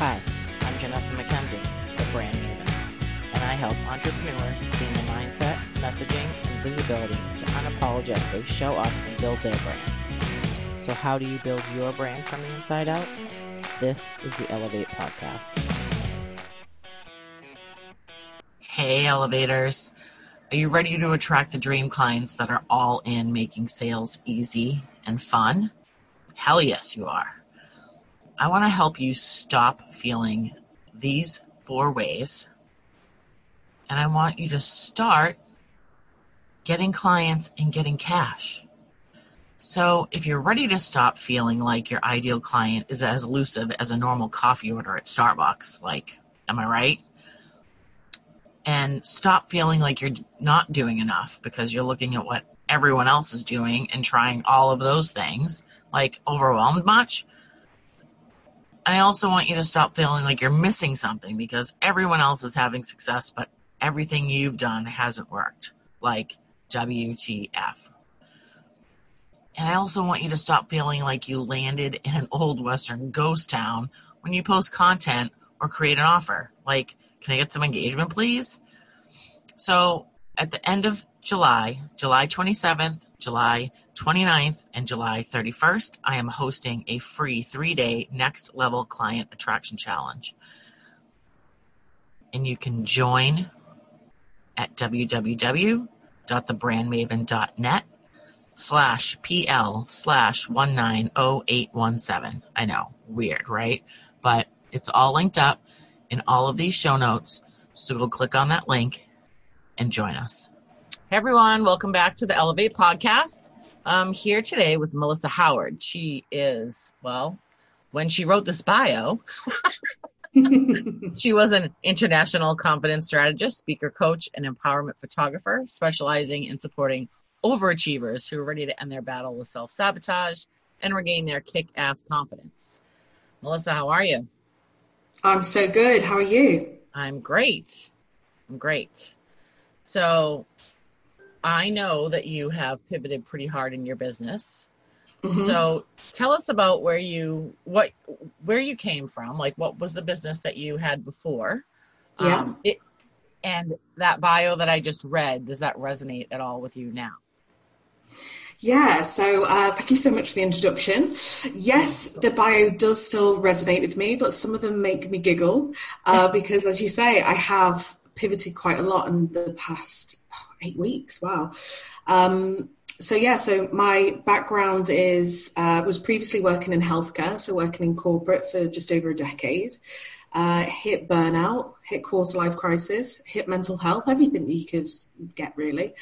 Hi, I'm Janessa McKenzie, the brand maven, and I help entrepreneurs gain the mindset, messaging, and visibility to unapologetically show up and build their brands. So, how do you build your brand from the inside out? This is the Elevate Podcast. Hey, elevators. Are you ready to attract the dream clients that are all in making sales easy and fun? Hell yes, you are. I want to help you stop feeling these four ways. And I want you to start getting clients and getting cash. So, if you're ready to stop feeling like your ideal client is as elusive as a normal coffee order at Starbucks, like, am I right? and stop feeling like you're not doing enough because you're looking at what everyone else is doing and trying all of those things, like overwhelmed much. I also want you to stop feeling like you're missing something because everyone else is having success, but everything you've done hasn't worked. Like WTF. And I also want you to stop feeling like you landed in an old Western ghost town when you post content or create an offer. Like, can I get some engagement, please? So at the end of July, July 27th, July 29th, and July 31st, I am hosting a free three day next level client attraction challenge. And you can join at www.thebrandmaven.net slash PL slash 190817. I know, weird, right? But it's all linked up in all of these show notes. So go click on that link and join us. Hey everyone, welcome back to the Elevate podcast. I'm here today with Melissa Howard. She is, well, when she wrote this bio, she was an international confidence strategist, speaker coach, and empowerment photographer, specializing in supporting overachievers who are ready to end their battle with self sabotage and regain their kick ass confidence. Melissa, how are you? I'm so good. How are you? I'm great. I'm great. So I know that you have pivoted pretty hard in your business. Mm-hmm. So tell us about where you what where you came from. Like what was the business that you had before? Yeah. Um, it, and that bio that I just read, does that resonate at all with you now? Yeah, so uh, thank you so much for the introduction. Yes, the bio does still resonate with me, but some of them make me giggle uh, because, as you say, I have pivoted quite a lot in the past eight weeks. Wow. Um, so yeah, so my background is uh, was previously working in healthcare, so working in corporate for just over a decade uh, hit burnout, hit quarter life crisis, hit mental health, everything you could get really.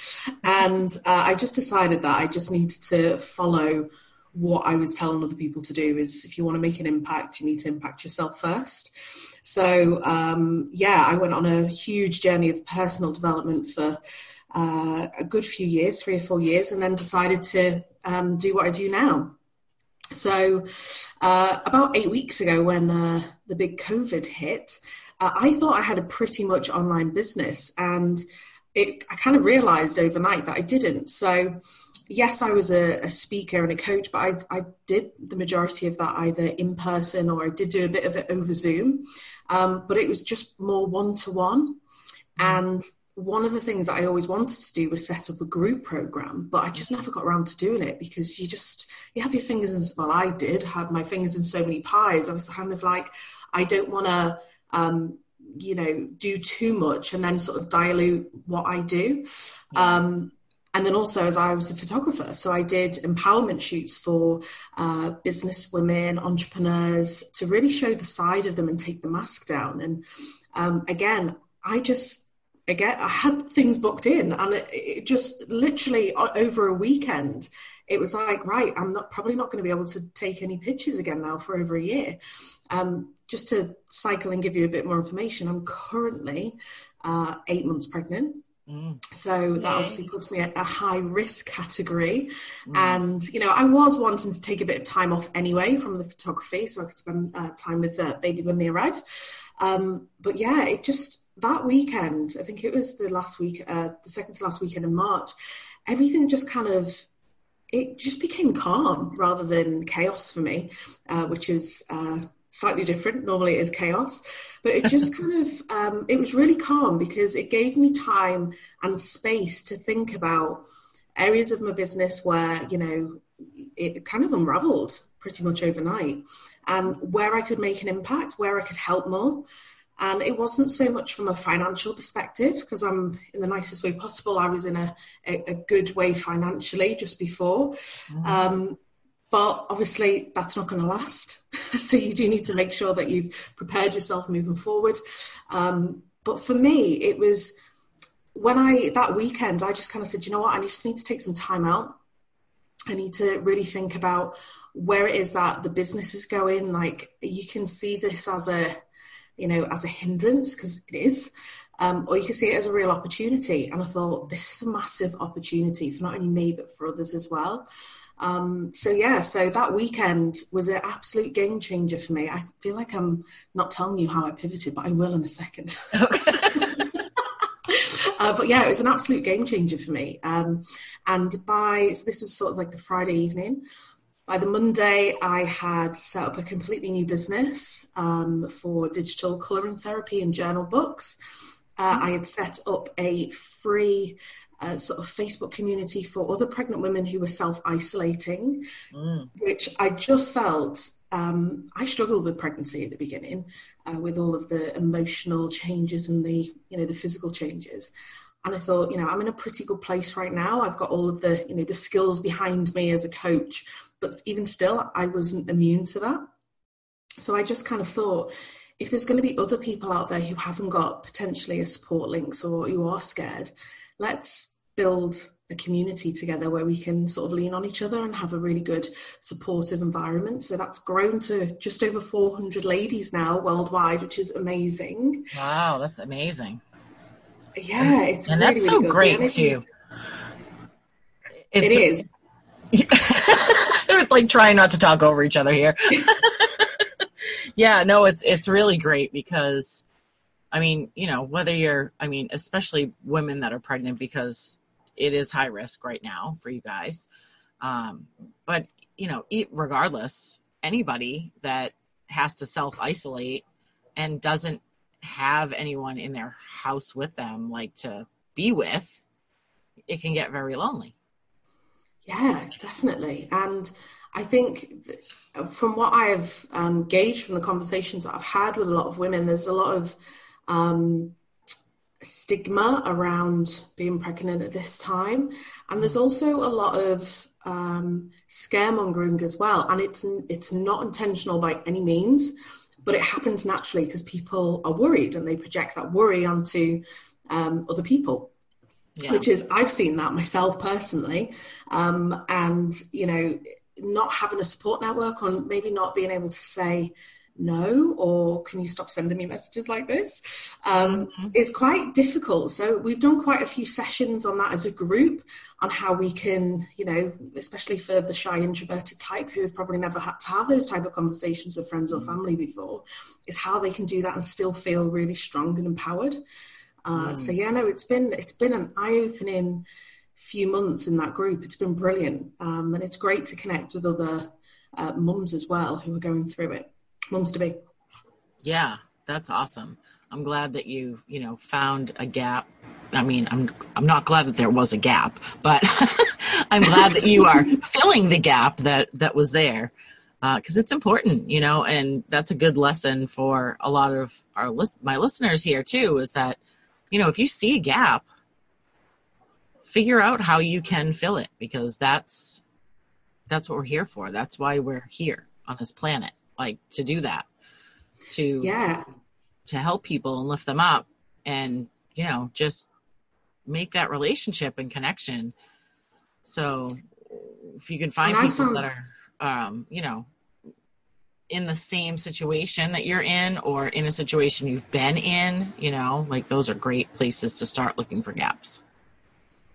And uh, I just decided that I just needed to follow what I was telling other people to do is if you want to make an impact, you need to impact yourself first. So, um, yeah, I went on a huge journey of personal development for uh, a good few years, three or four years, and then decided to um, do what I do now. So, uh, about eight weeks ago, when uh, the big COVID hit, uh, I thought I had a pretty much online business, and it, I kind of realized overnight that I didn't. So, yes, I was a, a speaker and a coach, but I, I, did the majority of that either in person or I did do a bit of it over Zoom. Um, but it was just more one to one. And one of the things I always wanted to do was set up a group program, but I just never got around to doing it because you just you have your fingers in well, I did had my fingers in so many pies. I was kind of like, I don't want to, um, you know, do too much and then sort of dilute what I do. Um, and then also as I was a photographer, so I did empowerment shoots for uh, business women, entrepreneurs, to really show the side of them and take the mask down. And um, again, I just again, I had things booked in, and it, it just literally over a weekend, it was like, right, I'm not probably not going to be able to take any pictures again now for over a year. Um, just to cycle and give you a bit more information, I'm currently uh, eight months pregnant. Mm. So that obviously puts me at a high risk category. Mm. And, you know, I was wanting to take a bit of time off anyway from the photography so I could spend uh, time with the baby when they arrive. Um, but yeah, it just, that weekend, I think it was the last week, uh, the second to last weekend in March, everything just kind of it just became calm rather than chaos for me, uh, which is uh, slightly different. Normally it is chaos, but it just kind of, um, it was really calm because it gave me time and space to think about areas of my business where, you know, it kind of unraveled pretty much overnight and where I could make an impact, where I could help more. And it wasn't so much from a financial perspective, because I'm in the nicest way possible. I was in a, a, a good way financially just before. Mm. Um, but obviously, that's not going to last. so you do need to make sure that you've prepared yourself moving forward. Um, but for me, it was when I, that weekend, I just kind of said, you know what, I just need to take some time out. I need to really think about where it is that the business is going. Like, you can see this as a, you know, as a hindrance because it is. Um, or you can see it as a real opportunity. And I thought this is a massive opportunity for not only me but for others as well. Um, so yeah, so that weekend was an absolute game changer for me. I feel like I'm not telling you how I pivoted, but I will in a second. uh, but yeah, it was an absolute game changer for me. Um, and by so this was sort of like the Friday evening. By the Monday, I had set up a completely new business um, for digital colouring therapy and journal books. Uh, I had set up a free uh, sort of Facebook community for other pregnant women who were self isolating, mm. which I just felt um, I struggled with pregnancy at the beginning, uh, with all of the emotional changes and the you know the physical changes. And I thought, you know, I'm in a pretty good place right now. I've got all of the you know the skills behind me as a coach but even still, I wasn't immune to that. So I just kind of thought, if there's going to be other people out there who haven't got potentially a support links or who are scared, let's build a community together where we can sort of lean on each other and have a really good supportive environment. So that's grown to just over 400 ladies now worldwide, which is amazing. Wow, that's amazing. Yeah, it's and really, that's so really great too. It's, it is. it's like trying not to talk over each other here. yeah, no, it's it's really great because I mean, you know, whether you're I mean, especially women that are pregnant because it is high risk right now for you guys. Um, but you know, regardless, anybody that has to self isolate and doesn't have anyone in their house with them, like to be with, it can get very lonely. Yeah, definitely. And I think from what I've um, gauged from the conversations that I've had with a lot of women, there's a lot of um, stigma around being pregnant at this time. And there's also a lot of um, scaremongering as well. And it's, it's not intentional by any means, but it happens naturally because people are worried and they project that worry onto um, other people yeah. which is I've seen that myself personally, um, and you know, not having a support network or maybe not being able to say no or can you stop sending me messages like this um, mm-hmm. is quite difficult so we've done quite a few sessions on that as a group on how we can you know especially for the shy introverted type who have probably never had to have those type of conversations with friends or mm. family before is how they can do that and still feel really strong and empowered uh, mm. So yeah, no, it's been it's been an eye opening few months in that group. It's been brilliant, um, and it's great to connect with other uh, mums as well who are going through it. Mums to be. Yeah, that's awesome. I'm glad that you you know found a gap. I mean, I'm I'm not glad that there was a gap, but I'm glad that you are filling the gap that that was there because uh, it's important, you know, and that's a good lesson for a lot of our list my listeners here too. Is that you know, if you see a gap, figure out how you can fill it because that's that's what we're here for. That's why we're here on this planet, like to do that. To yeah, to help people and lift them up and, you know, just make that relationship and connection. So if you can find people found- that are um, you know, in the same situation that you're in or in a situation you've been in, you know, like those are great places to start looking for gaps.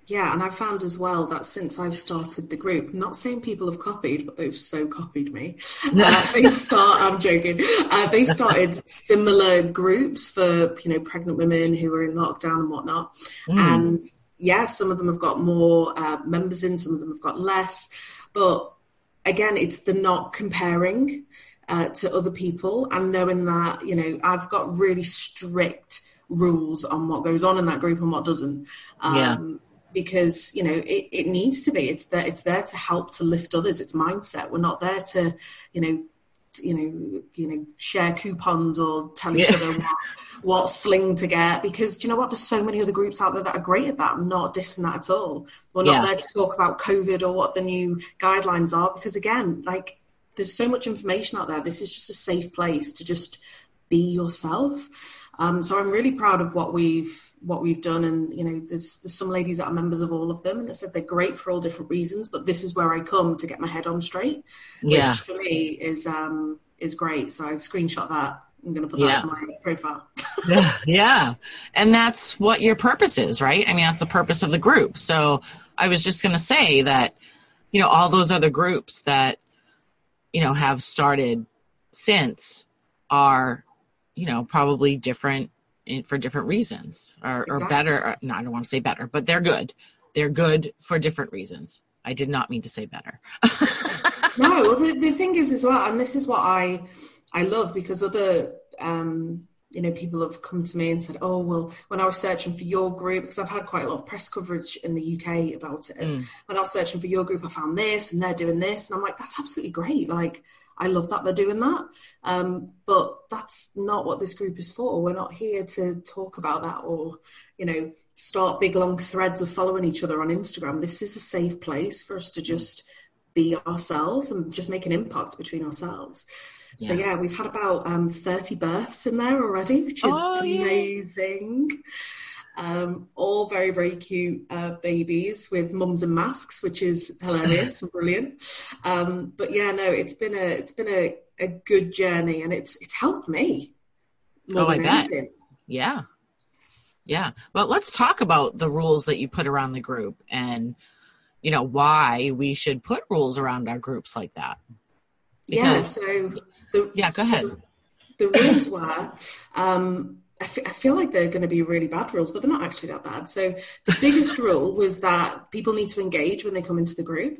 Yeah, and I've found as well that since I've started the group, not saying people have copied, but they've so copied me. Uh, they've start. I'm joking. Uh, they've started similar groups for you know pregnant women who are in lockdown and whatnot. Mm. And yeah, some of them have got more uh, members in, some of them have got less. But again, it's the not comparing uh, to other people and knowing that, you know, I've got really strict rules on what goes on in that group and what doesn't. Um, yeah. Because you know it, it needs to be. It's there. It's there to help to lift others. It's mindset. We're not there to, you know, you know, you know, share coupons or tell each yeah. other what, what, sling to get. Because do you know what? There's so many other groups out there that are great at that. I'm not dissing that at all. We're not yeah. there to talk about COVID or what the new guidelines are. Because again, like there's so much information out there. This is just a safe place to just be yourself. Um, so I'm really proud of what we've what we've done, and you know, there's there's some ladies that are members of all of them, and they said they're great for all different reasons, but this is where I come to get my head on straight, yeah. which for me is um, is great. So I've screenshot that. I'm going to put that yeah. as my profile. yeah, yeah, and that's what your purpose is, right? I mean, that's the purpose of the group. So I was just going to say that, you know, all those other groups that you know have started since are you know probably different in, for different reasons or, or better or, no i don't want to say better but they're good. They're good for different reasons. I did not mean to say better. No well, the, the thing is as well and this is what i i love because other um you know, people have come to me and said, "Oh, well, when I was searching for your group, because I've had quite a lot of press coverage in the UK about it, mm. when I was searching for your group, I found this, and they're doing this, and I'm like, that's absolutely great. Like, I love that they're doing that. Um, but that's not what this group is for. We're not here to talk about that or, you know, start big long threads of following each other on Instagram. This is a safe place for us to just be ourselves and just make an impact between ourselves. Yeah. So yeah, we've had about um, 30 births in there already, which is oh, amazing. Yeah. Um, all very, very cute uh, babies with mums and masks, which is hilarious and brilliant. Um, but yeah, no, it's been a it's been a, a good journey, and it's it's helped me. oh, I bet. Anything. Yeah, yeah. Well, let's talk about the rules that you put around the group, and you know why we should put rules around our groups like that. Because, yeah. So the, yeah, go ahead. So the rules were. Um, f- I feel like they're going to be really bad rules, but they're not actually that bad. So the biggest rule was that people need to engage when they come into the group.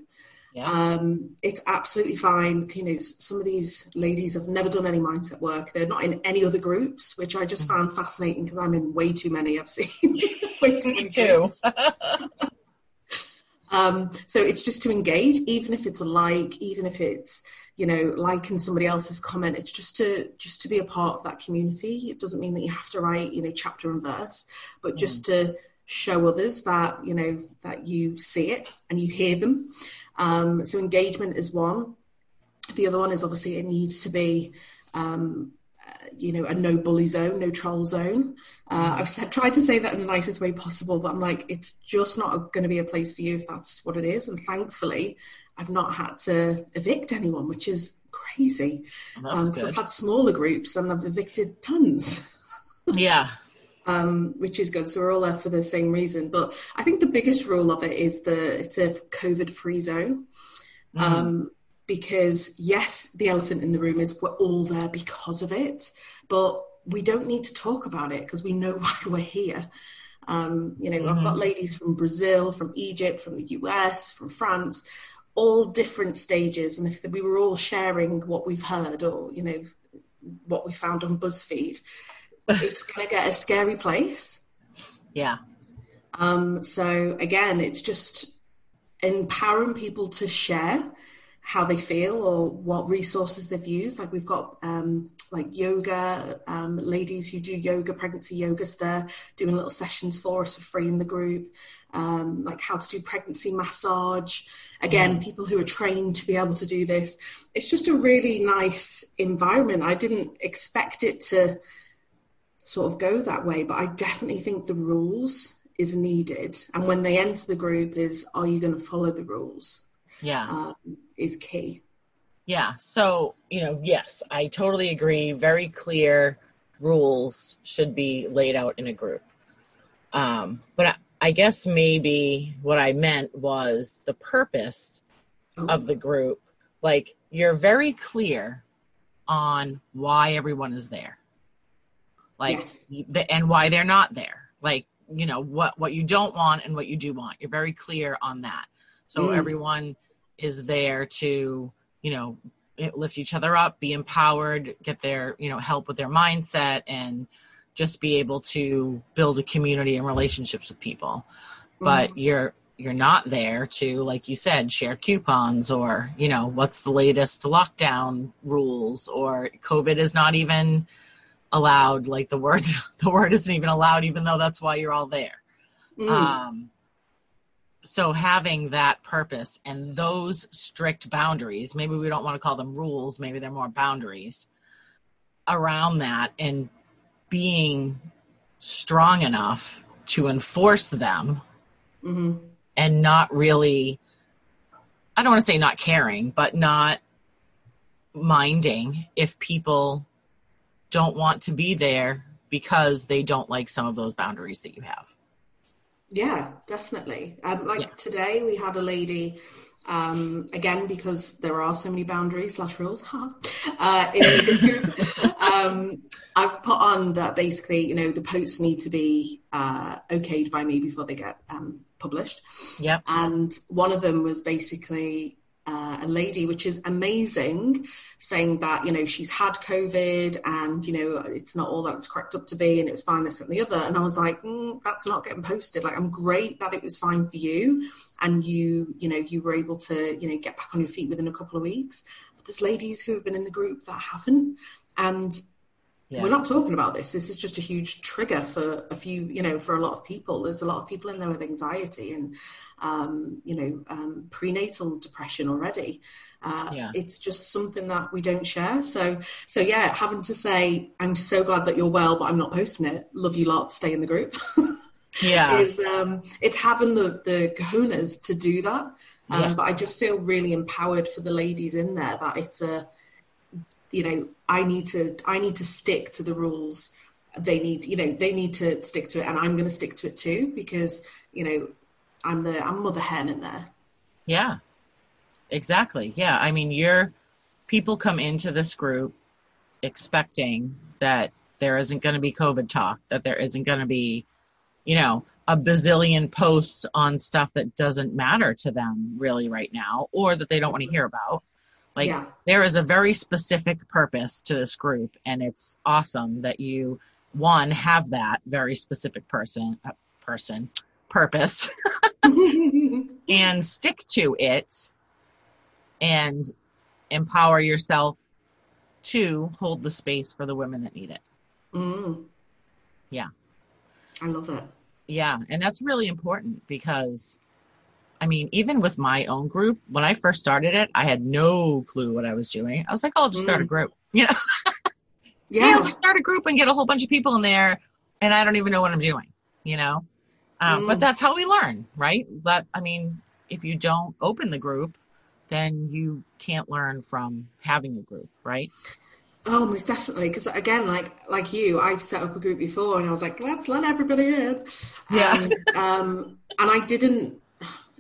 Yeah. Um, it's absolutely fine. You know, some of these ladies have never done any mindset work. They're not in any other groups, which I just mm-hmm. found fascinating because I'm in way too many. I've seen way too many groups. um, so it's just to engage, even if it's a like, even if it's you know liking somebody else's comment it's just to just to be a part of that community. It doesn't mean that you have to write you know chapter and verse but just to show others that you know that you see it and you hear them. Um, so engagement is one. The other one is obviously it needs to be um, you know a no bully zone no troll zone. Uh, mm. i've said, tried to say that in the nicest way possible but i'm like it's just not going to be a place for you if that's what it is. And thankfully I've not had to evict anyone, which is crazy. Because um, I've had smaller groups and I've evicted tons. yeah. Um, which is good. So we're all there for the same reason. But I think the biggest rule of it is the it's a COVID free zone. Mm. Um, because yes, the elephant in the room is we're all there because of it, but we don't need to talk about it because we know why we're here. Um, you know, mm-hmm. I've got mm-hmm. ladies from Brazil, from Egypt, from the US, from France, all different stages and if we were all sharing what we've heard or you know what we found on buzzfeed it's going to get a scary place. Yeah. Um so again it's just empowering people to share how they feel or what resources they've used. Like we've got um, like yoga um, ladies who do yoga, pregnancy yogas. They're doing little sessions for us for free in the group. Um, like how to do pregnancy massage. Again, mm. people who are trained to be able to do this. It's just a really nice environment. I didn't expect it to sort of go that way, but I definitely think the rules is needed. And when they enter the group, is are you going to follow the rules? Yeah. Um, is key. Yeah. So, you know, yes, I totally agree. Very clear rules should be laid out in a group. Um, but I, I guess maybe what I meant was the purpose oh. of the group. Like, you're very clear on why everyone is there. Like, yes. the, and why they're not there. Like, you know, what, what you don't want and what you do want. You're very clear on that. So mm. everyone is there to, you know, lift each other up, be empowered, get their, you know, help with their mindset and just be able to build a community and relationships with people. Mm-hmm. But you're you're not there to like you said share coupons or you know what's the latest lockdown rules or covid is not even allowed like the word the word isn't even allowed even though that's why you're all there mm. um so having that purpose and those strict boundaries maybe we don't want to call them rules maybe they're more boundaries around that and being strong enough to enforce them mm-hmm and not really I don't want to say not caring, but not minding if people don't want to be there because they don't like some of those boundaries that you have. Yeah, definitely. Um, like yeah. today, we had a lady, um, again, because there are so many boundaries slash rules, uh, um, I've put on that basically, you know, the posts need to be uh, okayed by me before they get um, published. Yeah. And one of them was basically uh, a lady, which is amazing, saying that, you know, she's had COVID and, you know, it's not all that it's cracked up to be and it was fine, this and the other. And I was like, mm, that's not getting posted. Like, I'm great that it was fine for you and you, you know, you were able to, you know, get back on your feet within a couple of weeks. But there's ladies who have been in the group that haven't. And yeah. We're not talking about this. This is just a huge trigger for a few, you know, for a lot of people. There's a lot of people in there with anxiety and, um, you know, um, prenatal depression already. Uh, yeah. It's just something that we don't share. So, so yeah, having to say, I'm so glad that you're well, but I'm not posting it. Love you lot. Stay in the group. yeah, is um, it's having the the kahunas to do that. Um, yes. But I just feel really empowered for the ladies in there that it's a you know i need to i need to stick to the rules. They need you know they need to stick to it and i'm going to stick to it too because you know i'm the i'm mother hen in there. Yeah. Exactly. Yeah. I mean you're people come into this group expecting that there isn't going to be covid talk that there isn't going to be you know a bazillion posts on stuff that doesn't matter to them really right now or that they don't want to hear about like yeah. there is a very specific purpose to this group, and it's awesome that you one have that very specific person uh, person purpose and stick to it and empower yourself to hold the space for the women that need it. Mm. Yeah. I love that. Yeah. And that's really important because I mean, even with my own group, when I first started it, I had no clue what I was doing. I was like, oh, I'll just start a mm. group, you know? yeah. yeah, I'll just start a group and get a whole bunch of people in there, and I don't even know what I'm doing, you know? Um, mm. But that's how we learn, right? That I mean, if you don't open the group, then you can't learn from having a group, right? Oh, most definitely. Because again, like like you, I've set up a group before, and I was like, let's let everybody in. Yeah. And, um, and I didn't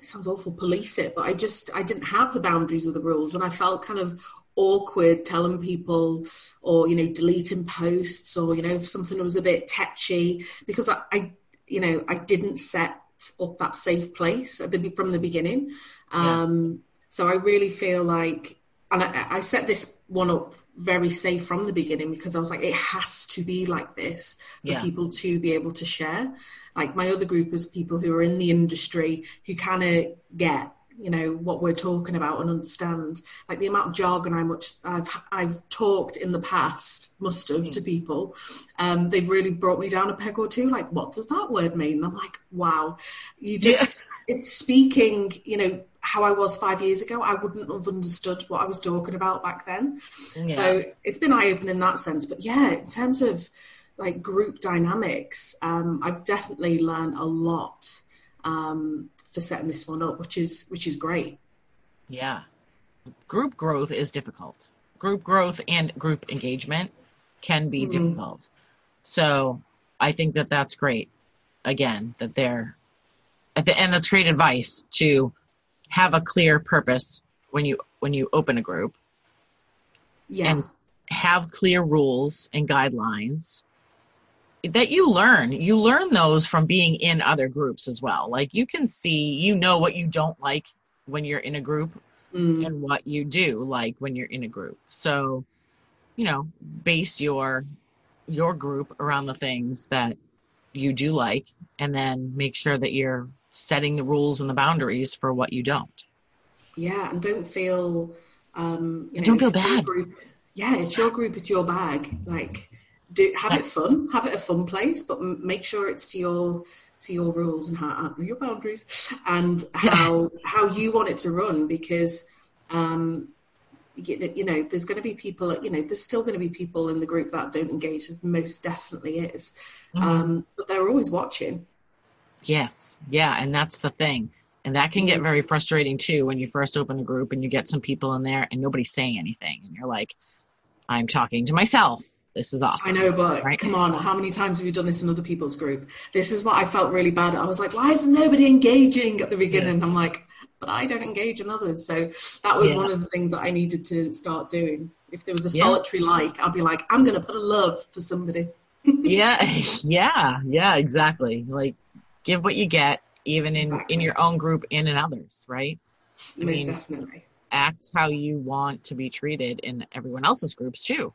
sounds awful police it but i just i didn't have the boundaries of the rules and i felt kind of awkward telling people or you know deleting posts or you know if something was a bit tetchy because i, I you know i didn't set up that safe place at the, from the beginning um, yeah. so i really feel like and I, I set this one up very safe from the beginning because I was like, it has to be like this for yeah. people to be able to share. Like my other group is people who are in the industry who kind of get you know what we're talking about and understand like the amount of jargon I much I've I've talked in the past must have mm. to people um they've really brought me down a peg or two like what does that word mean and I'm like wow you just yeah. it's speaking you know how I was five years ago, I wouldn't have understood what I was talking about back then. Yeah. So it's been eye opening in that sense. But yeah, in terms of like group dynamics, um, I've definitely learned a lot um, for setting this one up, which is which is great. Yeah, group growth is difficult. Group growth and group engagement can be mm-hmm. difficult. So I think that that's great. Again, that they're at the and that's great advice to have a clear purpose when you when you open a group yeah. and have clear rules and guidelines that you learn you learn those from being in other groups as well like you can see you know what you don't like when you're in a group Mm. and what you do like when you're in a group. So, you know, base your your group around the things that you do like and then make sure that you're setting the rules and the boundaries for what you don't. Yeah, and don't feel um you know, don't feel if it's your bad. Group, yeah, it's your group, it's your bag. Like do have it fun, have it a fun place, but m- make sure it's to your to your rules and how your boundaries and how how you want it to run because um you, you know there's going to be people you know there's still going to be people in the group that don't engage most definitely is um but they're always watching Yes. Yeah, and that's the thing. And that can get very frustrating too when you first open a group and you get some people in there and nobody's saying anything and you're like I'm talking to myself. This is awesome. I know, but Right. come on, how many times have you done this in other people's group? This is what I felt really bad. I was like, why isn't nobody engaging at the beginning? I'm like, but I don't engage in others. So that was Yeah. one of the things that I needed to start doing. If there was a Yeah. solitary like, I'd be like, I'm going to put a love for somebody. yeah yeah yeah exactly like give what you get even in Exactly. in your own group and in others right I Most mean- definitely. act how you want to be treated in everyone else's groups too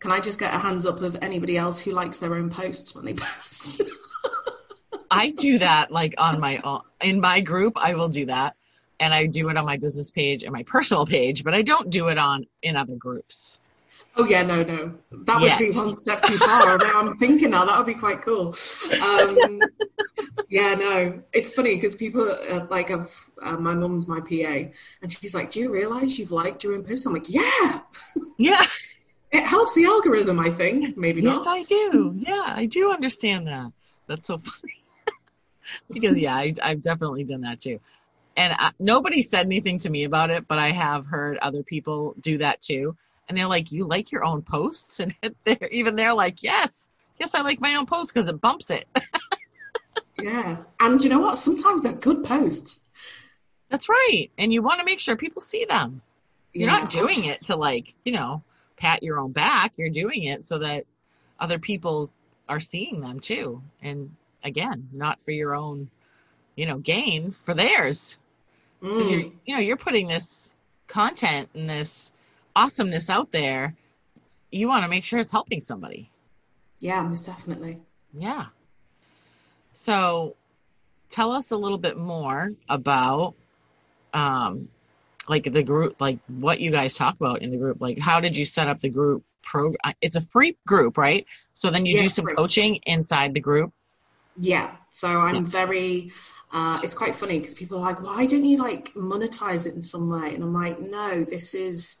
Can I just get a hands up of anybody else who likes their own posts when they post? i do that like on my own in my group i will do that and i do it on my business page and my personal page but i don't do it on in other groups Oh yeah, no, no, that would Yeah. be one step too far. now I'm thinking now that would be quite cool. Um, yeah, no, it's funny because people uh, like have uh, my mum's my PA, and she's like, "Do you realize you've liked your own post?" I'm like, "Yeah, yeah it helps the algorithm. I think. Maybe yes not." i do. Yeah i do understand that. That's so funny. Because yeah I, i've definitely done that too. And I, nobody said anything to me about it but i have heard other people do that too. And they're like you like your own posts? And they're even they're like yes. Yes i like my own posts because it bumps it. Yeah, and you know what? Sometimes they're good posts. that's right. And you want to make sure people see them. You're Yeah. not doing it to like you know pat your own back you're doing it so that other people are seeing them too. And again not for your own you know gain for theirs. Because Mm. you're you know you're putting this content and this awesomeness out there. You want to make sure it's helping somebody. Yeah, most definitely. yeah. So tell us a little bit more about um like the group like what you guys talk about in the group like how did you set up the group pro it's a free group right so then you Yeah, do some free. coaching inside the group Yeah, so I'm Yeah. very. Uh, it's quite funny because people are like, "Why don't you like monetize it in some way?" And I'm like, "No, this is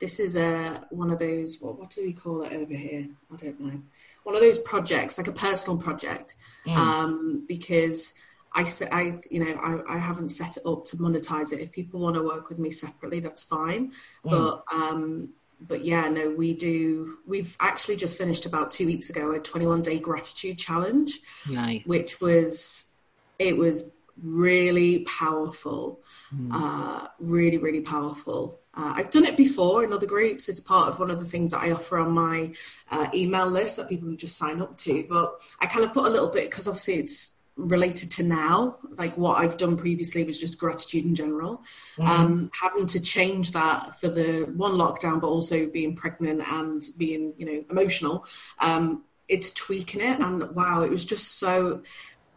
this is a one of those what what do we call it over here? I don't know. One of those projects, like a personal project, Mm. um, because I I you know I, I haven't set it up to monetize it. If people want to work with me separately, that's fine. Mm. But um, but yeah, no, we do. We've actually just finished about two weeks ago a 21 day gratitude challenge nice which was it was really powerful Mm. uh, really really powerful uh, i've done it before in other groups it's part of one of the things that i offer on my uh, email list that people can just sign up to but i kind of put a little bit because obviously it's related to now like what i've done previously was just gratitude in general. Um, having to change that for the one lockdown but also being pregnant and being you know emotional um, it's tweaking it. And wow it was just so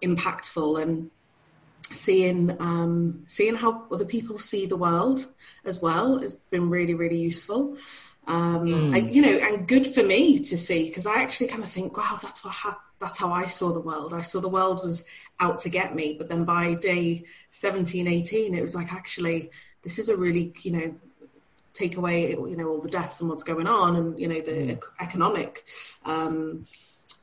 impactful and seeing um, seeing how other people see the world as well has been really really useful. Um, I, you know and good for me to see because I actually kind of think wow that's what hap- that's how I saw the world. I saw the world was out to get me but then by day 17 18 it was like actually this is a really you know take away you know all the deaths and what's going on and you know the ec- economic um,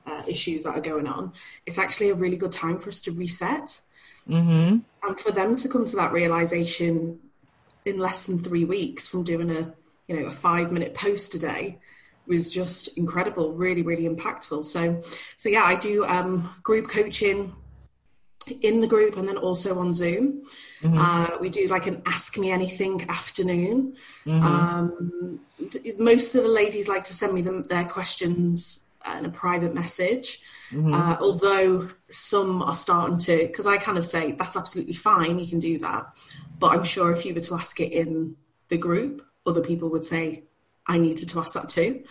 uh, issues that are going on. It's actually a really good time for us to reset. Mm-hmm. and for them to come to that realization in less than three weeks from doing a you know a five minute post a day was just incredible really really impactful so so yeah i do um, group coaching in the group and then also on zoom uh, we do like an ask me anything afternoon um, d- most of the ladies like to send me them their questions and a private message. Mm-hmm. Uh, although some are starting to, because I kind of say that's absolutely fine, you can do that. But I'm sure if you were to ask it in the group, other people would say, I needed to ask that too.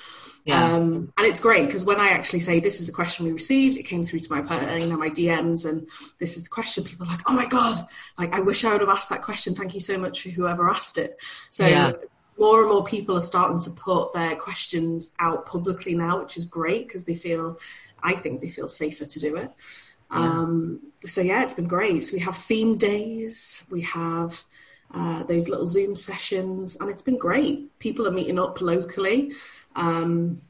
Yeah. Um, and it's great because when I actually say this is the question we received, it came through to my you know my DMs, and this is the question. People are like, oh my god, like I wish I would have asked that question. Thank you so much for whoever asked it. So yeah. more and more people are starting to put their questions out publicly now, which is great because they feel, I think they feel safer to do it. Yeah. Um, so yeah, it's been great. So we have theme days, we have uh, those little Zoom sessions, and it's been great. People are meeting up locally. Um,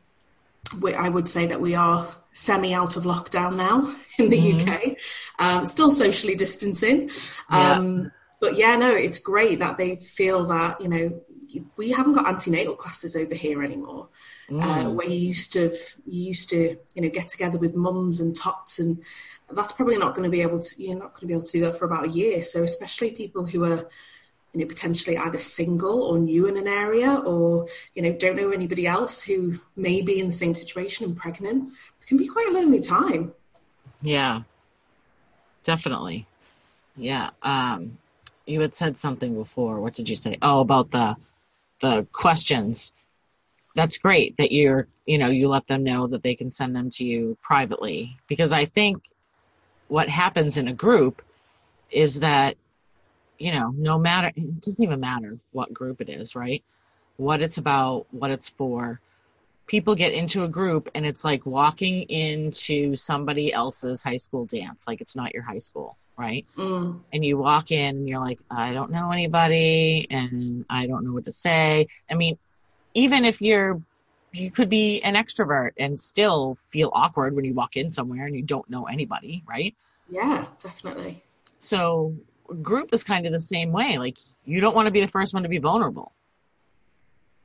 we, I would say that we are semi out of lockdown now in the mm-hmm. UK, um, still socially distancing. Um, yeah. But yeah, no, it's great that they feel that, you know, we haven't got antenatal classes over here anymore. Uh, mm. Uh, where you used to you used to you know get together with mums and tots and that's probably not going to be able to you're not going to be able to do that for about a year so especially people who are you know, potentially either single or new in an area or, you know, don't know anybody else who may be in the same situation and pregnant. It can be quite a lonely time. Yeah, definitely. Yeah. Um, you had said something before. What did you say? Oh, about the the questions. That's great that you're, you know, you let them know that they can send them to you privately because I think what happens in a group is that you know, no matter, it doesn't even matter what group it is, right? What it's about, what it's for. People get into a group and it's like walking into somebody else's high school dance, like it's not your high school, right? Mm. And you walk in and you're like, I don't know anybody and I don't know what to say. I mean, even if you're you could be an extrovert and still feel awkward when you walk in somewhere and you don't know anybody, right? Yeah, definitely. So group is kind of the same way. Like you don't want to be the first one to be vulnerable.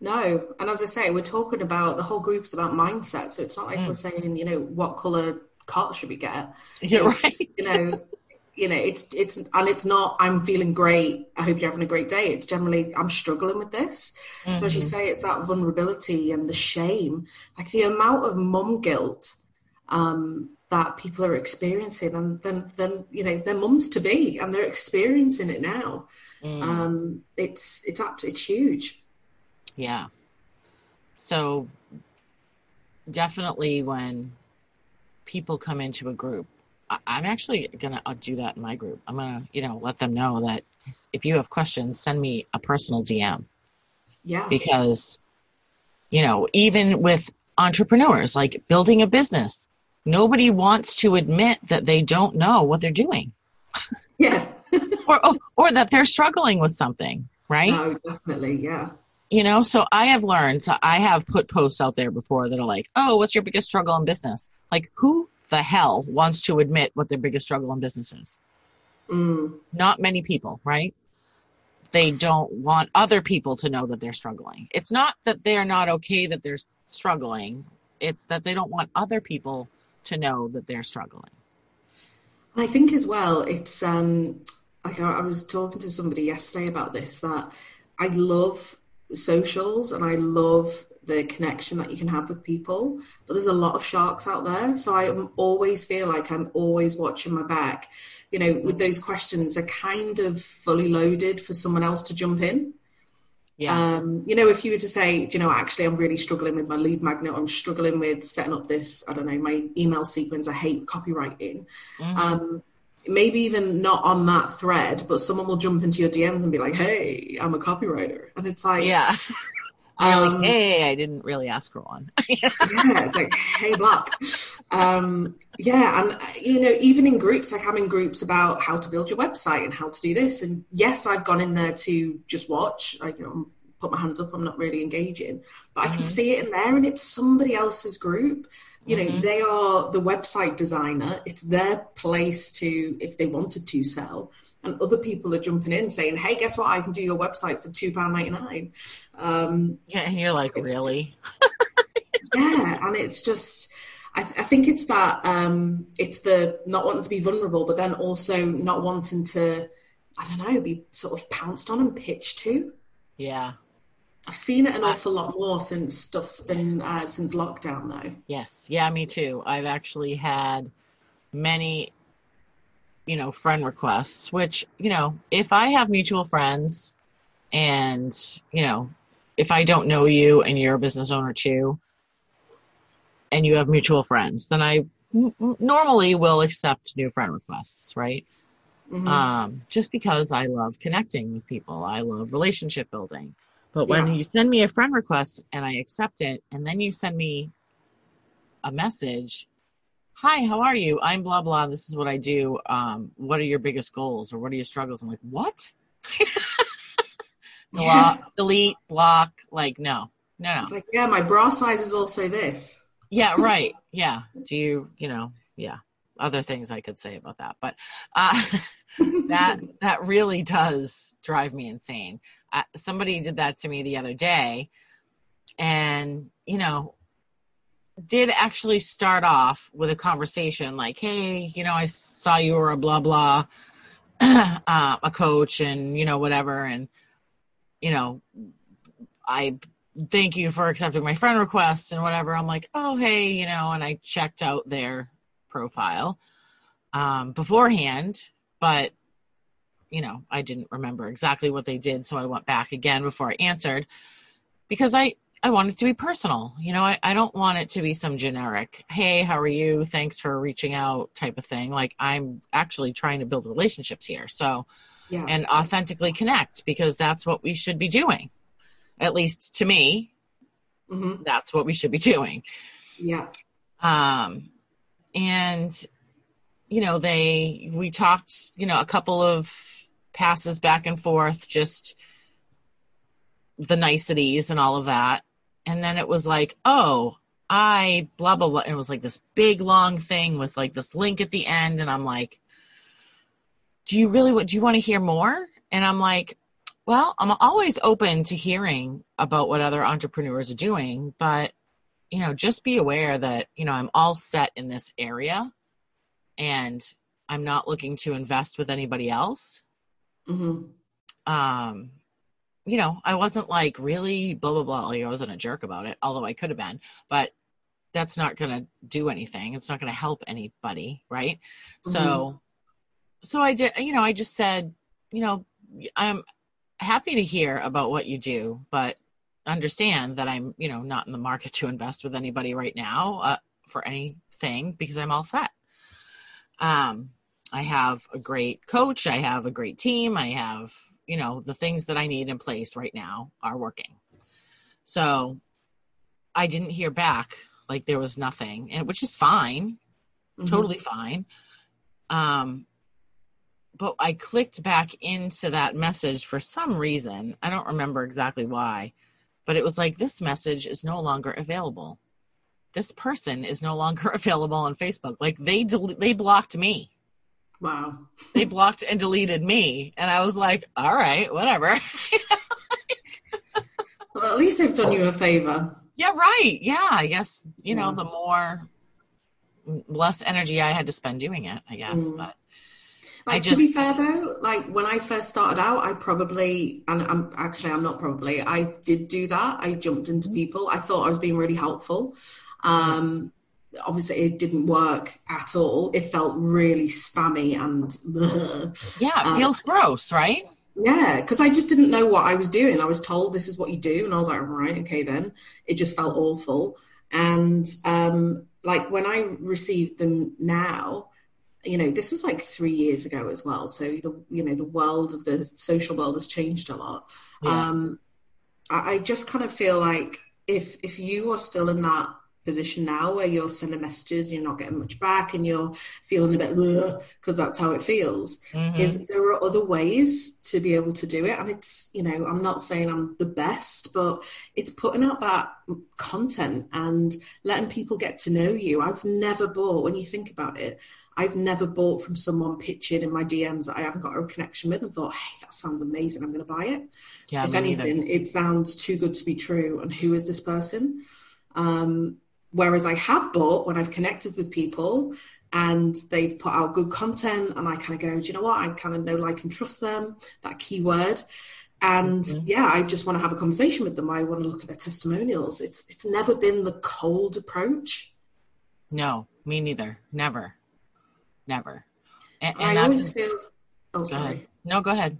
No, and as I say, we're talking about the whole group is about mindset. So it's not like mm. we're saying, you know, what color cot should we get? You're it's, right. you know, you know, it's it's and it's not. I'm feeling great. I hope you're having a great day. It's generally I'm struggling with this. Mm-hmm. So as you mm-hmm. say, it's that vulnerability and the shame, like the amount of mum guilt um, that people are experiencing and then then you know their mums to be and they're experiencing it now. Mm. um it's it's it's huge. Yeah. So definitely when people come into a group I, am actually gonna do that in my group. I'm gonna you know let them know that if you have questions send me a personal dm yeah. Because you know even with entrepreneurs like building a business nobody wants to admit that they don't know what they're doing. Yeah. or, oh, or that they're struggling with something, right? No, definitely, yeah. You know, so I have learned, I have put posts out there before that are like, oh, what's your biggest struggle in business? Like, who the hell wants to admit what their biggest struggle in business is? Mm. Not many people, right? They don't want other people to know that they're struggling. It's not that they're not okay that they're struggling, it's that they don't want other people to know that they're struggling. I think as well, it's um, like I was talking to somebody yesterday about this that I love socials and I love the connection that you can have with people. But there's a lot of sharks out there. So I always feel like I'm always watching my back. You know, with those questions, they're kind of fully loaded for someone else to jump in. Yeah. Um, you know, if you were to say, you know, actually, I'm really struggling with my lead magnet, I'm struggling with setting up this, I don't know, my email sequence, I hate copywriting. Mm-hmm. Um, maybe even not on that thread, but someone will jump into your DMs and be like, hey, I'm a copywriter. And it's like, yeah. Um, like, hey, I didn't really ask for one. yeah, it's like, hey, block. Um, yeah, and you know, even in groups, like I'm in groups about how to build your website and how to do this. And yes, I've gone in there to just watch, like you know, put my hands up. I'm not really engaging, but mm-hmm. I can mm-hmm. see it in there, and it's somebody else's group. You know, mm-hmm. they are the website designer. It's their place to, if they wanted to sell and other people are jumping in saying, "Hey, guess what? I can do your website for two pound ninety nine. Um, yeah, and you're like, really? yeah, and it's just. I, th- I think it's that um, it's the not wanting to be vulnerable, but then also not wanting to, I don't know, be sort of pounced on and pitched to. Yeah, I've seen it an awful lot more since stuff's been uh, since lockdown, though. Yes, yeah, me too. I've actually had many, you know, friend requests. Which you know, if I have mutual friends, and you know, if I don't know you and you're a business owner too, and you have mutual friends, then I n- normally will accept new friend requests, right? Mm-hmm. Um, just because I love connecting with people, I love relationship building. But when yeah. you send me a friend request and I accept it, and then you send me a message, hi, how are you? I'm blah blah. This is what I do. Um, what are your biggest goals or what are your struggles? I'm like, what? yeah. delete, block. Like, no, no, no. It's like, yeah, my bra size is also this. yeah, right. Yeah. Do you, you know, yeah. Other things I could say about that, but uh, that that really does drive me insane somebody did that to me the other day and you know did actually start off with a conversation like hey you know i saw you were a blah blah uh, a coach and you know whatever. And you know i thank you for accepting my friend request and whatever. I'm like oh hey you know and i checked out their profile um, beforehand but you know, I didn't remember exactly what they did, so I went back again before I answered because I I want it to be personal. You know, I, I don't want it to be some generic, hey, how are you? Thanks for reaching out type of thing. Like I'm actually trying to build relationships here. So yeah. and authentically connect because that's what we should be doing. At least to me, mm-hmm. that's what we should be doing. Yeah. Um and you know, they we talked, you know, a couple of passes back and forth, just the niceties and all of that. And then it was like, oh, I blah blah blah. And it was like this big long thing with like this link at the end, and I'm like, do you really what do you want to hear more? And I'm like, well, I'm always open to hearing about what other entrepreneurs are doing, but you know, just be aware that, you know, I'm all set in this area and I'm not looking to invest with anybody else. Mm-hmm. Um, you know, I wasn't like really blah blah blah. Like I wasn't a jerk about it, although I could have been. But that's not going to do anything. It's not going to help anybody, right? Mm-hmm. So, so I did. You know, I just said, you know, I'm happy to hear about what you do, but understand that I'm, you know, not in the market to invest with anybody right now uh, for anything because I'm all set. Um, I have a great coach. I have a great team. I have, you know, the things that I need in place right now are working. So I didn't hear back. Like there was nothing, and which is fine, mm-hmm. totally fine. Um, but I clicked back into that message for some reason. I don't remember exactly why, but it was like this message is no longer available. This person is no longer available on Facebook. Like they del- they blocked me. Wow. They blocked and deleted me. And I was like, all right, whatever. well, at least they've done you a favor. Yeah, right. Yeah, I guess, you know, the more less energy I had to spend doing it, I guess. Mm. But like, I just, to be fair though, like when I first started out, I probably, and I'm actually, I'm not probably, I did do that. I jumped into people. I thought I was being really helpful. Um, obviously it didn't work at all. It felt really spammy and yeah, it uh, feels gross, right? Yeah, because I just didn't know what I was doing. I was told this is what you do, and I was like, right, okay, then. It just felt awful. And um, like when I received them now, you know, this was like three years ago as well. So the you know the world of the social world has changed a lot. Yeah. Um, I, I just kind of feel like if if you are still in that position now where you're sending messages, you're not getting much back, and you're feeling a bit because that's how it feels. Mm-hmm. Is there are other ways to be able to do it, and it's you know I'm not saying I'm the best, but it's putting out that content and letting people get to know you. I've never bought when you think about it. I've never bought from someone pitching in my DMs that I haven't got a connection with and thought, hey, that sounds amazing. I'm going to buy it. Yeah, if anything, either. it sounds too good to be true. And who is this person? Um, Whereas I have bought when I've connected with people and they've put out good content and I kind of go, do you know what? I kind of know, like, and trust them, that keyword. And mm-hmm. yeah, I just want to have a conversation with them. I want to look at their testimonials. It's it's never been the cold approach. No, me neither. Never, never. And, and I always feel. Oh, sorry. Ahead. No, go ahead.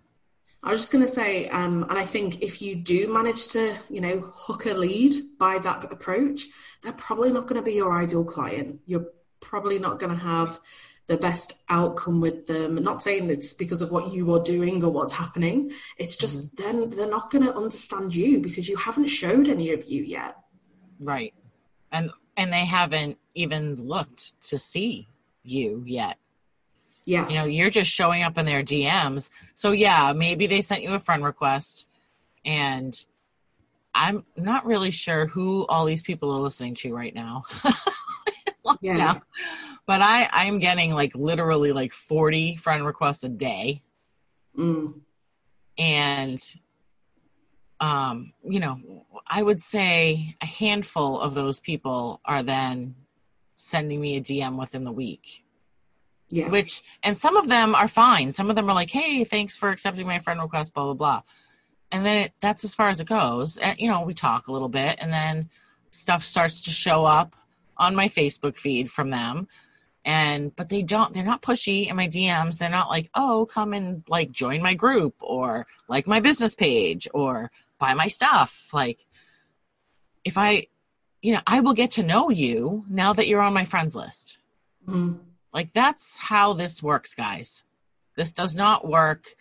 I was just going to say, um, and I think if you do manage to, you know, hook a lead by that approach, they're probably not going to be your ideal client. You're probably not going to have the best outcome with them. I'm not saying it's because of what you are doing or what's happening. It's just mm-hmm. then they're not going to understand you because you haven't showed any of you yet. Right. And and they haven't even looked to see you yet. Yeah. You know, you're just showing up in their DMs. So yeah, maybe they sent you a friend request and I'm not really sure who all these people are listening to right now. yeah. But I I'm getting like literally like 40 friend requests a day. Mm. And um, you know, I would say a handful of those people are then sending me a DM within the week. Yeah. Which and some of them are fine. Some of them are like, "Hey, thanks for accepting my friend request." Blah blah blah. And then it, that's as far as it goes. And you know, we talk a little bit, and then stuff starts to show up on my Facebook feed from them. And but they don't they're not pushy in my DMs. They're not like, "Oh, come and like join my group or like my business page or buy my stuff." Like if I you know, I will get to know you now that you're on my friends list. Mm-hmm. Like that's how this works, guys. This does not work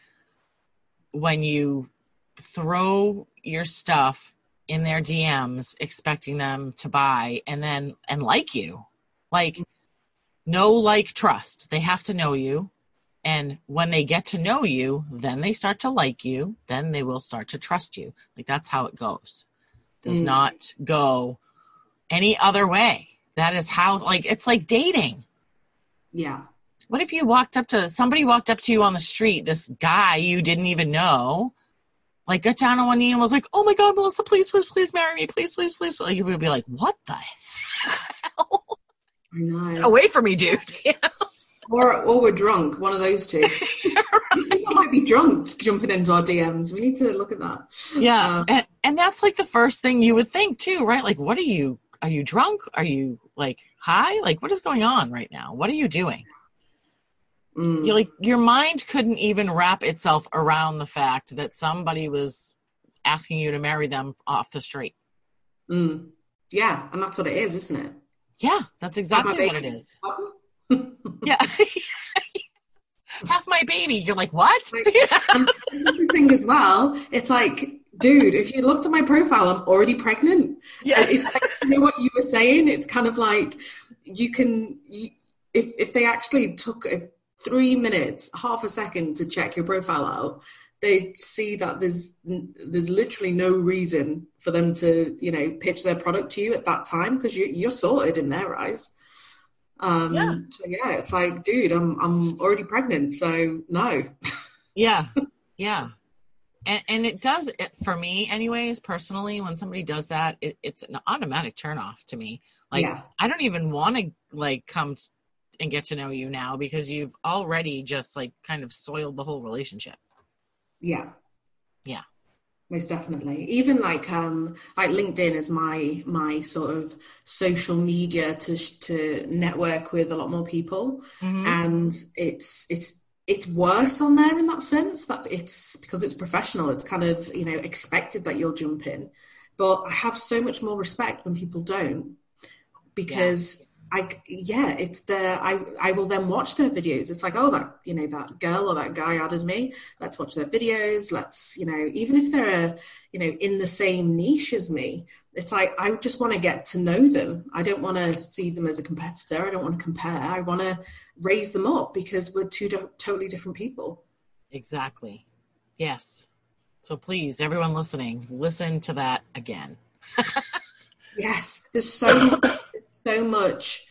when you throw your stuff in their DMs expecting them to buy and then and like you. Like no like trust. They have to know you. And when they get to know you, then they start to like you, then they will start to trust you. Like that's how it goes. Does mm. not go any other way. That is how like it's like dating. Yeah. What if you walked up to somebody walked up to you on the street, this guy you didn't even know, like got down on one knee and was like, "Oh my God, Melissa, please, please, please marry me, please, please, please." Like you would be like, "What the hell?" Away from me, dude. or or we're drunk. One of those two. I might be drunk jumping into our DMs. We need to look at that. Yeah, uh, and and that's like the first thing you would think too, right? Like, what are you? Are you drunk? Are you like high? Like, what is going on right now? What are you doing? Mm. you like your mind couldn't even wrap itself around the fact that somebody was asking you to marry them off the street. Mm. Yeah, and that's what it is, isn't it? Yeah, that's exactly what it is. yeah. Half my baby. You're like, what? Like, this is the thing as well. It's like, dude, if you looked at my profile, I'm already pregnant. Yeah. It's like, you know what you were saying? It's kind of like you can, you, if, if they actually took a three minutes, half a second to check your profile out, they see that there's there's literally no reason for them to you know pitch their product to you at that time because you, you're sorted in their eyes. Um, yeah. So yeah, it's like, dude, I'm I'm already pregnant, so no. yeah, yeah, and and it does it for me, anyways. Personally, when somebody does that, it, it's an automatic turn off to me. Like yeah. I don't even want to like come and get to know you now because you've already just like kind of soiled the whole relationship. Yeah. Yeah. Most definitely. Even like um like LinkedIn is my my sort of social media to to network with a lot more people mm-hmm. and it's it's it's worse on there in that sense that it's because it's professional it's kind of you know expected that you'll jump in but i have so much more respect when people don't because I yeah, it's the I I will then watch their videos. It's like, oh that you know, that girl or that guy added me. Let's watch their videos. Let's, you know, even if they're you know, in the same niche as me, it's like I just want to get to know them. I don't want to see them as a competitor. I don't want to compare. I want to raise them up because we're two do- totally different people. Exactly. Yes. So please, everyone listening, listen to that again. yes, there's so so much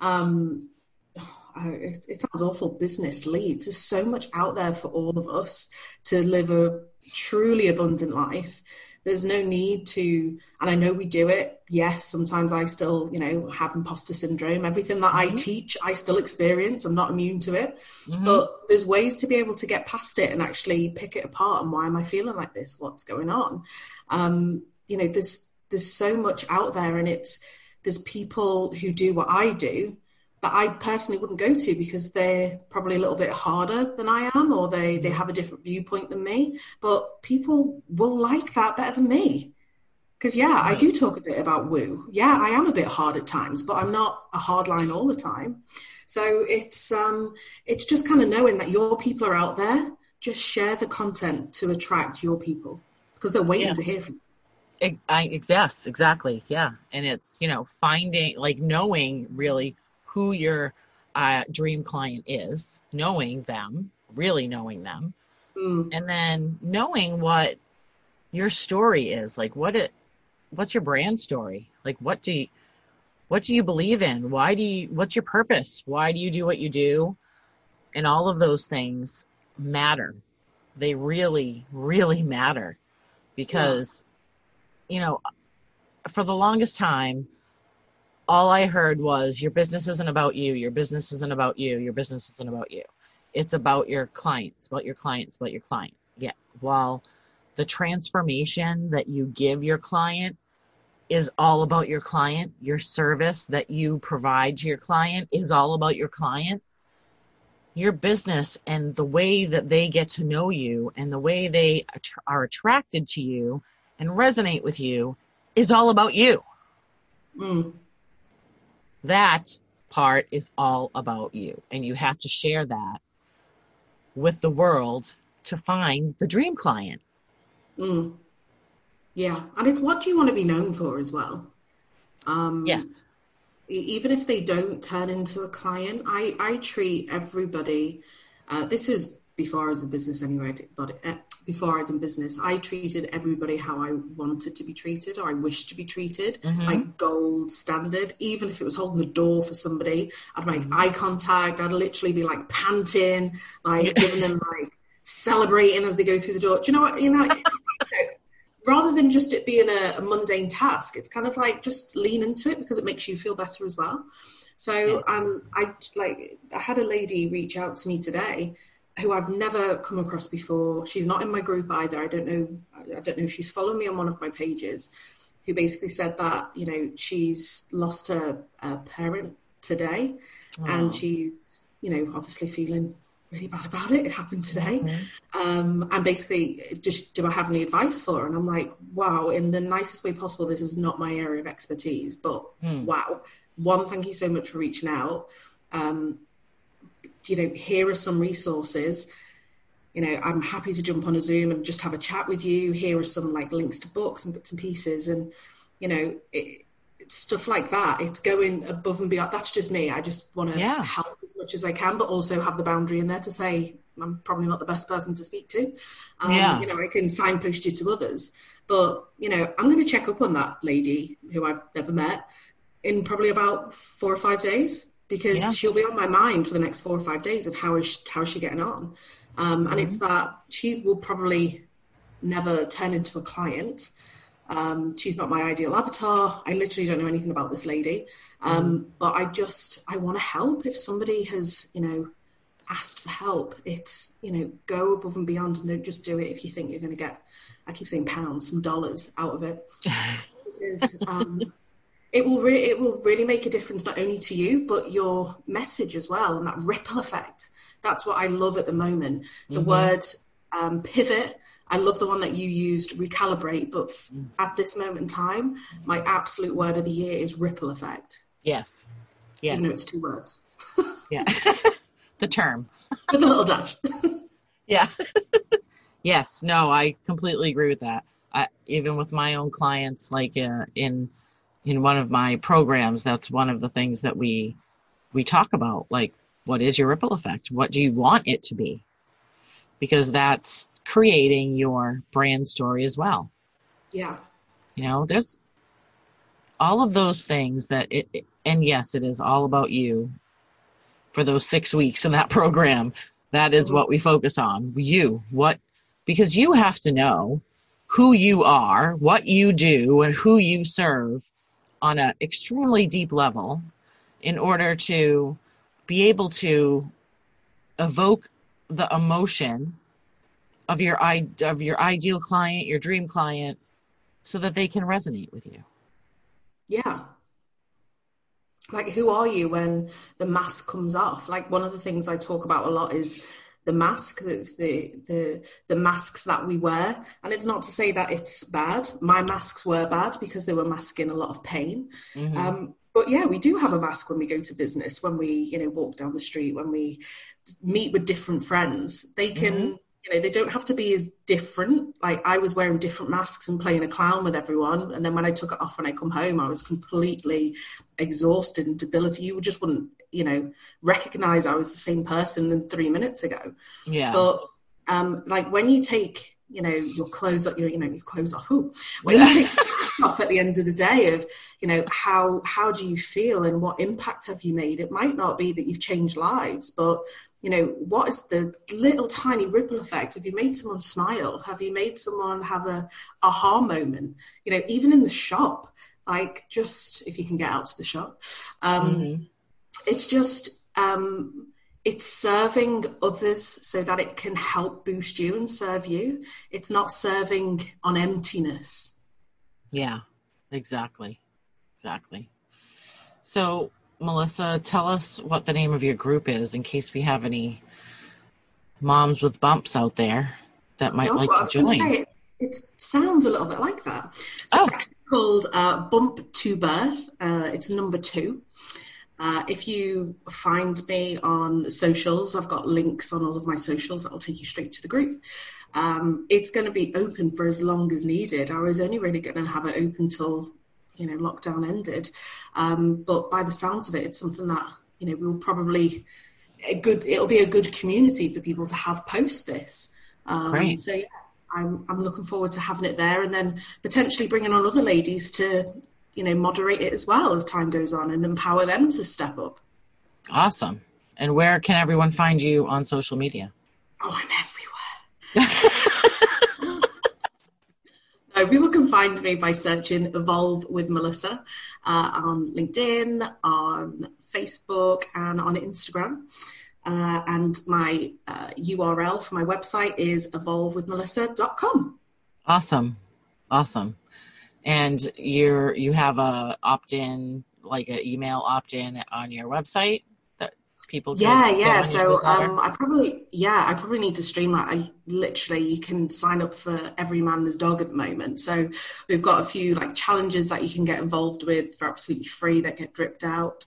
um it sounds awful business leads there's so much out there for all of us to live a truly abundant life there's no need to and i know we do it. Yes sometimes i still you know have imposter syndrome. Everything that mm-hmm. i teach i still experience. I'm not immune to it. Mm-hmm. but there's ways to be able to get past it and actually pick it apart and why am i feeling like this? What's going on? Um, you know there's there's so much out there and it's there's people who do what i do that I personally wouldn't go to because they're probably a little bit harder than I am or they, they have a different viewpoint than me. But people will like that better than me. Because, yeah, I do talk a bit about woo. Yeah, I am a bit hard at times, but I'm not a hard line all the time. So it's um, it's just kind of knowing that your people are out there. Just share the content to attract your people because they're waiting yeah. to hear from you. I, yes, exactly. Yeah. And it's, you know, finding, like knowing really who your uh, dream client is, knowing them, really knowing them, mm. and then knowing what your story is. Like, what it, what's your brand story? Like, what do you, what do you believe in? Why do you, what's your purpose? Why do you do what you do? And all of those things matter. They really, really matter because, yeah. you know, for the longest time, all I heard was your business isn't about you, your business isn't about you, your business isn't about you. It's about your clients, about your clients, about your client. Yeah. While the transformation that you give your client is all about your client, your service that you provide to your client is all about your client. Your business and the way that they get to know you and the way they are attracted to you and resonate with you is all about you. Mm that part is all about you. And you have to share that with the world to find the dream client. Mm. Yeah. And it's what you want to be known for as well. Um, yes. Even if they don't turn into a client, I, I treat everybody. Uh, this is before I was a business anyway, but uh, before I was in business, I treated everybody how I wanted to be treated or I wished to be treated, mm-hmm. like gold standard. Even if it was holding the door for somebody, I'd make mm-hmm. eye contact. I'd literally be like panting, like yeah. giving them like celebrating as they go through the door. Do you know what? You know, rather than just it being a, a, mundane task, it's kind of like just lean into it because it makes you feel better as well. So, yeah. um, I like I had a lady reach out to me today who I've never come across before. She's not in my group either. I don't know. I don't know if she's followed me on one of my pages. Who basically said that you know she's lost her uh, parent today, oh. and she's you know obviously feeling really bad about it. It happened today, mm-hmm. um, and basically, just do I have any advice for her? And I'm like, wow, in the nicest way possible. This is not my area of expertise, but mm. wow. One, thank you so much for reaching out. Um, you know, here are some resources. You know, I'm happy to jump on a Zoom and just have a chat with you. Here are some like links to books and bits and pieces, and you know, it, stuff like that. It's going above and beyond. That's just me. I just want to yeah. help as much as I can, but also have the boundary in there to say I'm probably not the best person to speak to. Um, yeah. You know, I can signpost you to others, but you know, I'm going to check up on that lady who I've never met in probably about four or five days because yeah. she'll be on my mind for the next four or five days of how is she, how is she getting on, um, mm-hmm. and it's that she will probably never turn into a client. Um, she's not my ideal avatar. I literally don't know anything about this lady, um, mm-hmm. but I just I want to help. If somebody has you know asked for help, it's you know go above and beyond and don't just do it if you think you're going to get. I keep saying pounds, some dollars out of it. because um, it will re- it will really make a difference not only to you but your message as well and that ripple effect. That's what i love at the moment. The mm-hmm. word um, pivot i love the one that you used recalibrate but f- mm. at this moment in time my absolute word of the year is ripple effect. Yes. Yes. Even though it's two words. Yeah. The term. With a little dash. Yeah. Yes. No i completely agree with that. I, even with my own clients like uh, in in one of my programs that's one of the things that we we talk about like what is your ripple effect? What do you want it to be? Because that's creating your brand story as well. Yeah. You know there's all of those things that it, it and yes it is all about you for those six weeks in that program. That is what we focus on. You what because you have to know who you are, what you do, and who you serve on an extremely deep level in order to be able to evoke the emotion of your of your ideal client, your dream client, so that they can resonate with you. Yeah. Like who are you when the mask comes off? Like one of the things I talk about a lot is the mask, the, the the the masks that we wear, and it's not to say that it's bad. My masks were bad because they were masking a lot of pain. Mm-hmm. Um, but yeah, we do have a mask when we go to business, when we you know walk down the street, when we meet with different friends. They can. Mm-hmm you know they don't have to be as different like i was wearing different masks and playing a clown with everyone and then when i took it off when i come home i was completely exhausted and debilitated you just wouldn't you know recognize I was the same person than three minutes ago. Yeah. But um, like when you take you know your clothes up, your you know your clothes off. Ooh, when you take off at the end of the day of you know how how do you feel and what impact have you made? It might not be that you've changed lives, but you know what is the little tiny ripple effect have you made someone smile have you made someone have a aha moment you know even in the shop like just if you can get out to the shop um, mm-hmm it's just um, it's serving others so that it can help boost you and serve you. It's not serving on emptiness. Yeah, exactly. Exactly. So, Melissa, tell us what the name of your group is in case we have any moms with bumps out there that might like to join. Say, it, sounds a little bit like that. So oh. It's actually called uh, Bump to Birth. Uh, it's number two. Uh, if you find me on socials, I've got links on all of my socials that will take you straight to the group. Um, it's going to be open for as long as needed. I was only really going to have it open till you know lockdown ended, um, but by the sounds of it, it's something that you know we'll probably a good. It'll be a good community for people to have post this. Um, Great. So yeah, I'm I'm looking forward to having it there, and then potentially bringing on other ladies to you know, moderate it as well as time goes on and empower them to step up. Awesome. And where can everyone find you on social media? Oh, I'm everywhere. no, people can find me by searching Evolve with Melissa uh, on LinkedIn, on Facebook, and on Instagram. Uh, and my uh, URL for my website is evolvewithmelissa.com. Awesome. Awesome and you're you have a opt-in like an email opt-in on your website people yeah yeah so um i probably yeah i probably need to stream that i literally you can sign up for every man there's dog at the moment so we've got a few like challenges that you can get involved with for absolutely free that get dripped out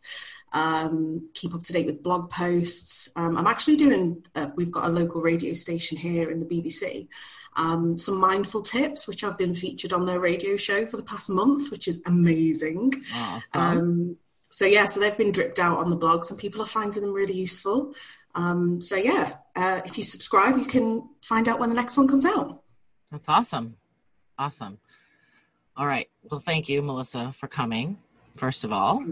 um, keep up to date with blog posts. Um, I'm actually doing, uh, we've got a local radio station here in the BBC um, some mindful tips, which I've been featured on their radio show for the past month, which is amazing. Awesome. Um, so yeah, so they've been dripped out on the blogs, and people are finding them really useful. Um, so yeah, uh, if you subscribe, you can find out when the next one comes out. That's awesome. Awesome. All right. Well, thank you, Melissa, for coming. First of all.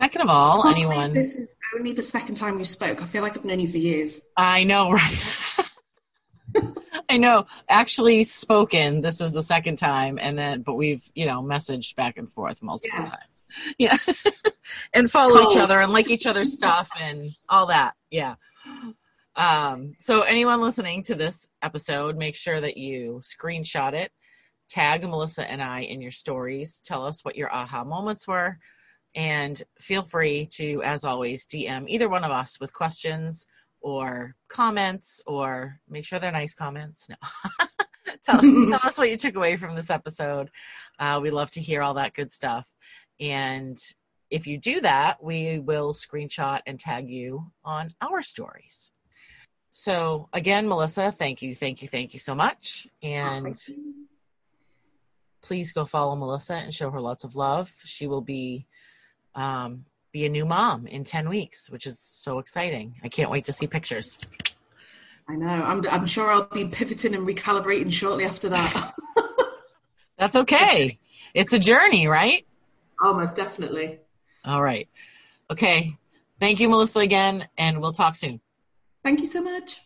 Second of all, anyone. This is only the second time we spoke. I feel like I've known you for years. I know, right? I know. Actually, spoken. This is the second time, and then but we've you know messaged back and forth multiple yeah. times. Yeah, and follow cool. each other and like each other's stuff and all that. Yeah. Um, so anyone listening to this episode, make sure that you screenshot it, tag Melissa and I in your stories. Tell us what your aha moments were, and feel free to, as always, DM either one of us with questions or comments or make sure they're nice comments. No. tell, tell us what you took away from this episode. Uh, we love to hear all that good stuff. And if you do that, we will screenshot and tag you on our stories. So, again, Melissa, thank you, thank you, thank you so much. And please go follow Melissa and show her lots of love. She will be um, be a new mom in 10 weeks, which is so exciting. I can't wait to see pictures. I know. I'm, I'm sure I'll be pivoting and recalibrating shortly after that. That's okay. It's a journey, right? Oh, most definitely. All right. Okay. Thank you, Melissa, again, and we'll talk soon. Thank you so much.